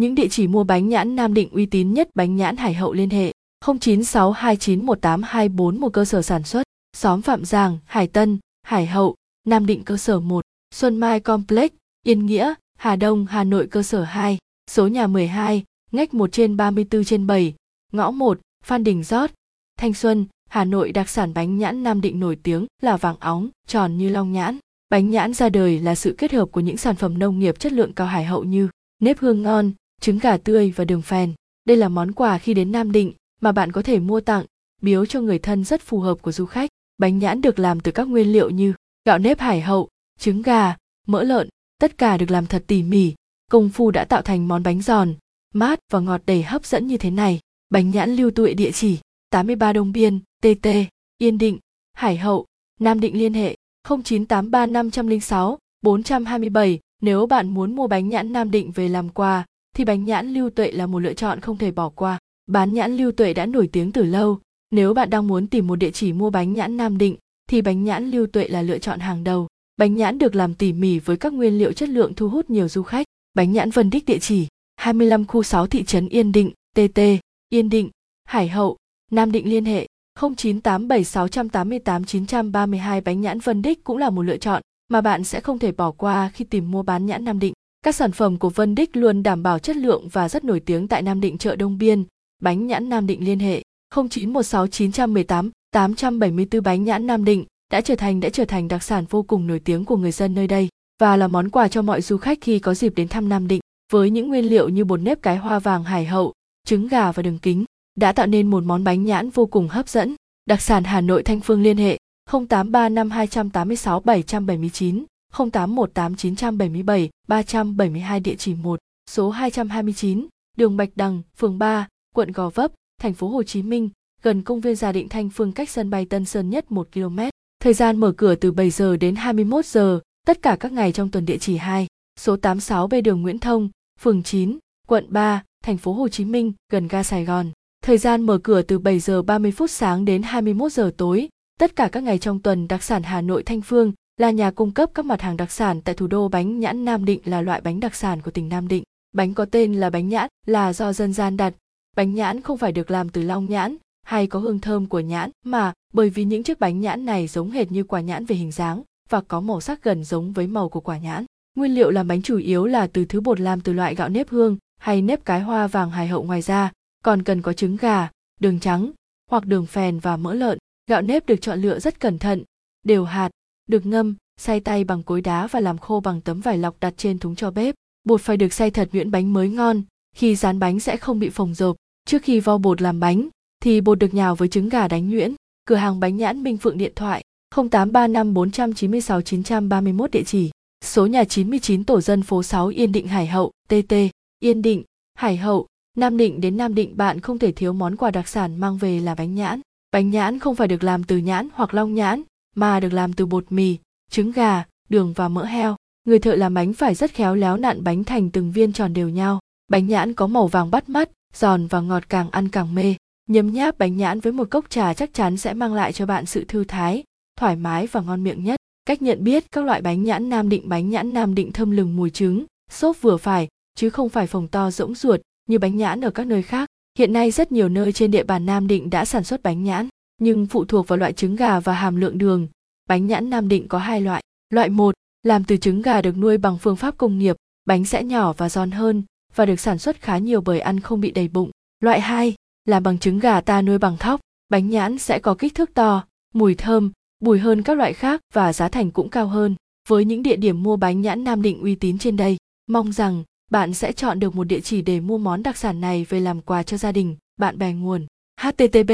những địa chỉ mua bánh nhãn Nam Định uy tín nhất bánh nhãn Hải Hậu liên hệ 0962918241 một cơ sở sản xuất, xóm Phạm Giàng, Hải Tân, Hải Hậu, Nam Định cơ sở 1, Xuân Mai Complex, Yên Nghĩa, Hà Đông, Hà Nội cơ sở 2, số nhà 12, ngách 1 trên 34 trên 7, ngõ 1, Phan Đình Giót, Thanh Xuân, Hà Nội đặc sản bánh nhãn Nam Định nổi tiếng là vàng óng, tròn như long nhãn. Bánh nhãn ra đời là sự kết hợp của những sản phẩm nông nghiệp chất lượng cao hải hậu như nếp hương ngon, trứng gà tươi và đường phèn. Đây là món quà khi đến Nam Định mà bạn có thể mua tặng, biếu cho người thân rất phù hợp của du khách. Bánh nhãn được làm từ các nguyên liệu như gạo nếp hải hậu, trứng gà, mỡ lợn, tất cả được làm thật tỉ mỉ, công phu đã tạo thành món bánh giòn, mát và ngọt đầy hấp dẫn như thế này. Bánh nhãn lưu tụi địa chỉ 83 Đông Biên, TT, Yên Định, Hải Hậu, Nam Định liên hệ 0983 506 427 nếu bạn muốn mua bánh nhãn Nam Định về làm quà thì bánh nhãn lưu tuệ là một lựa chọn không thể bỏ qua. Bán nhãn lưu tuệ đã nổi tiếng từ lâu, nếu bạn đang muốn tìm một địa chỉ mua bánh nhãn Nam Định thì bánh nhãn lưu tuệ là lựa chọn hàng đầu. Bánh nhãn được làm tỉ mỉ với các nguyên liệu chất lượng thu hút nhiều du khách. Bánh nhãn Vân Đích địa chỉ 25 khu 6 thị trấn Yên Định, TT, Yên Định, Hải Hậu, Nam Định liên hệ 0987688932 bánh nhãn Vân Đích cũng là một lựa chọn mà bạn sẽ không thể bỏ qua khi tìm mua bán nhãn Nam Định. Các sản phẩm của Vân Đích luôn đảm bảo chất lượng và rất nổi tiếng tại Nam Định chợ Đông Biên. Bánh nhãn Nam Định liên hệ 09169188 874 bánh nhãn Nam Định đã trở thành đã trở thành đặc sản vô cùng nổi tiếng của người dân nơi đây và là món quà cho mọi du khách khi có dịp đến thăm Nam Định với những nguyên liệu như bột nếp cái hoa vàng hải hậu, trứng gà và đường kính đã tạo nên một món bánh nhãn vô cùng hấp dẫn. Đặc sản Hà Nội Thanh Phương liên hệ 0835286779, 0818977372 372 địa chỉ 1, số 229, đường Bạch Đằng, phường 3, quận Gò Vấp, thành phố Hồ Chí Minh, gần công viên Gia Định Thanh Phương cách sân bay Tân Sơn Nhất 1 km. Thời gian mở cửa từ 7 giờ đến 21 giờ, tất cả các ngày trong tuần địa chỉ 2, số 86B đường Nguyễn Thông, phường 9, quận 3, thành phố Hồ Chí Minh, gần ga Sài Gòn. Thời gian mở cửa từ 7 giờ 30 phút sáng đến 21 giờ tối. Tất cả các ngày trong tuần đặc sản Hà Nội Thanh Phương là nhà cung cấp các mặt hàng đặc sản tại thủ đô bánh nhãn Nam Định là loại bánh đặc sản của tỉnh Nam Định. Bánh có tên là bánh nhãn là do dân gian đặt. Bánh nhãn không phải được làm từ long nhãn hay có hương thơm của nhãn mà bởi vì những chiếc bánh nhãn này giống hệt như quả nhãn về hình dáng và có màu sắc gần giống với màu của quả nhãn. Nguyên liệu làm bánh chủ yếu là từ thứ bột làm từ loại gạo nếp hương hay nếp cái hoa vàng hài hậu ngoài ra, còn cần có trứng gà, đường trắng hoặc đường phèn và mỡ lợn. Gạo nếp được chọn lựa rất cẩn thận, đều hạt, được ngâm, xay tay bằng cối đá và làm khô bằng tấm vải lọc đặt trên thúng cho bếp. Bột phải được xay thật nhuyễn bánh mới ngon, khi dán bánh sẽ không bị phồng rộp. Trước khi vo bột làm bánh, thì bột được nhào với trứng gà đánh nhuyễn. Cửa hàng bánh nhãn Minh Phượng điện thoại 0835 496 931 địa chỉ số nhà 99 tổ dân phố 6 Yên Định Hải Hậu, TT, Yên Định, Hải Hậu, Nam Định đến Nam Định bạn không thể thiếu món quà đặc sản mang về là bánh nhãn. Bánh nhãn không phải được làm từ nhãn hoặc long nhãn, mà được làm từ bột mì, trứng gà, đường và mỡ heo. Người thợ làm bánh phải rất khéo léo nặn bánh thành từng viên tròn đều nhau. Bánh nhãn có màu vàng bắt mắt, giòn và ngọt càng ăn càng mê. Nhấm nháp bánh nhãn với một cốc trà chắc chắn sẽ mang lại cho bạn sự thư thái, thoải mái và ngon miệng nhất. Cách nhận biết các loại bánh nhãn Nam Định bánh nhãn Nam Định thơm lừng mùi trứng, xốp vừa phải, chứ không phải phồng to rỗng ruột như bánh nhãn ở các nơi khác. Hiện nay rất nhiều nơi trên địa bàn Nam Định đã sản xuất bánh nhãn, nhưng phụ thuộc vào loại trứng gà và hàm lượng đường. Bánh nhãn Nam Định có hai loại. Loại 1, làm từ trứng gà được nuôi bằng phương pháp công nghiệp, bánh sẽ nhỏ và giòn hơn và được sản xuất khá nhiều bởi ăn không bị đầy bụng. Loại 2, làm bằng trứng gà ta nuôi bằng thóc, bánh nhãn sẽ có kích thước to, mùi thơm, bùi hơn các loại khác và giá thành cũng cao hơn. Với những địa điểm mua bánh nhãn Nam Định uy tín trên đây, mong rằng bạn sẽ chọn được một địa chỉ để mua món đặc sản này về làm quà cho gia đình, bạn bè nguồn. http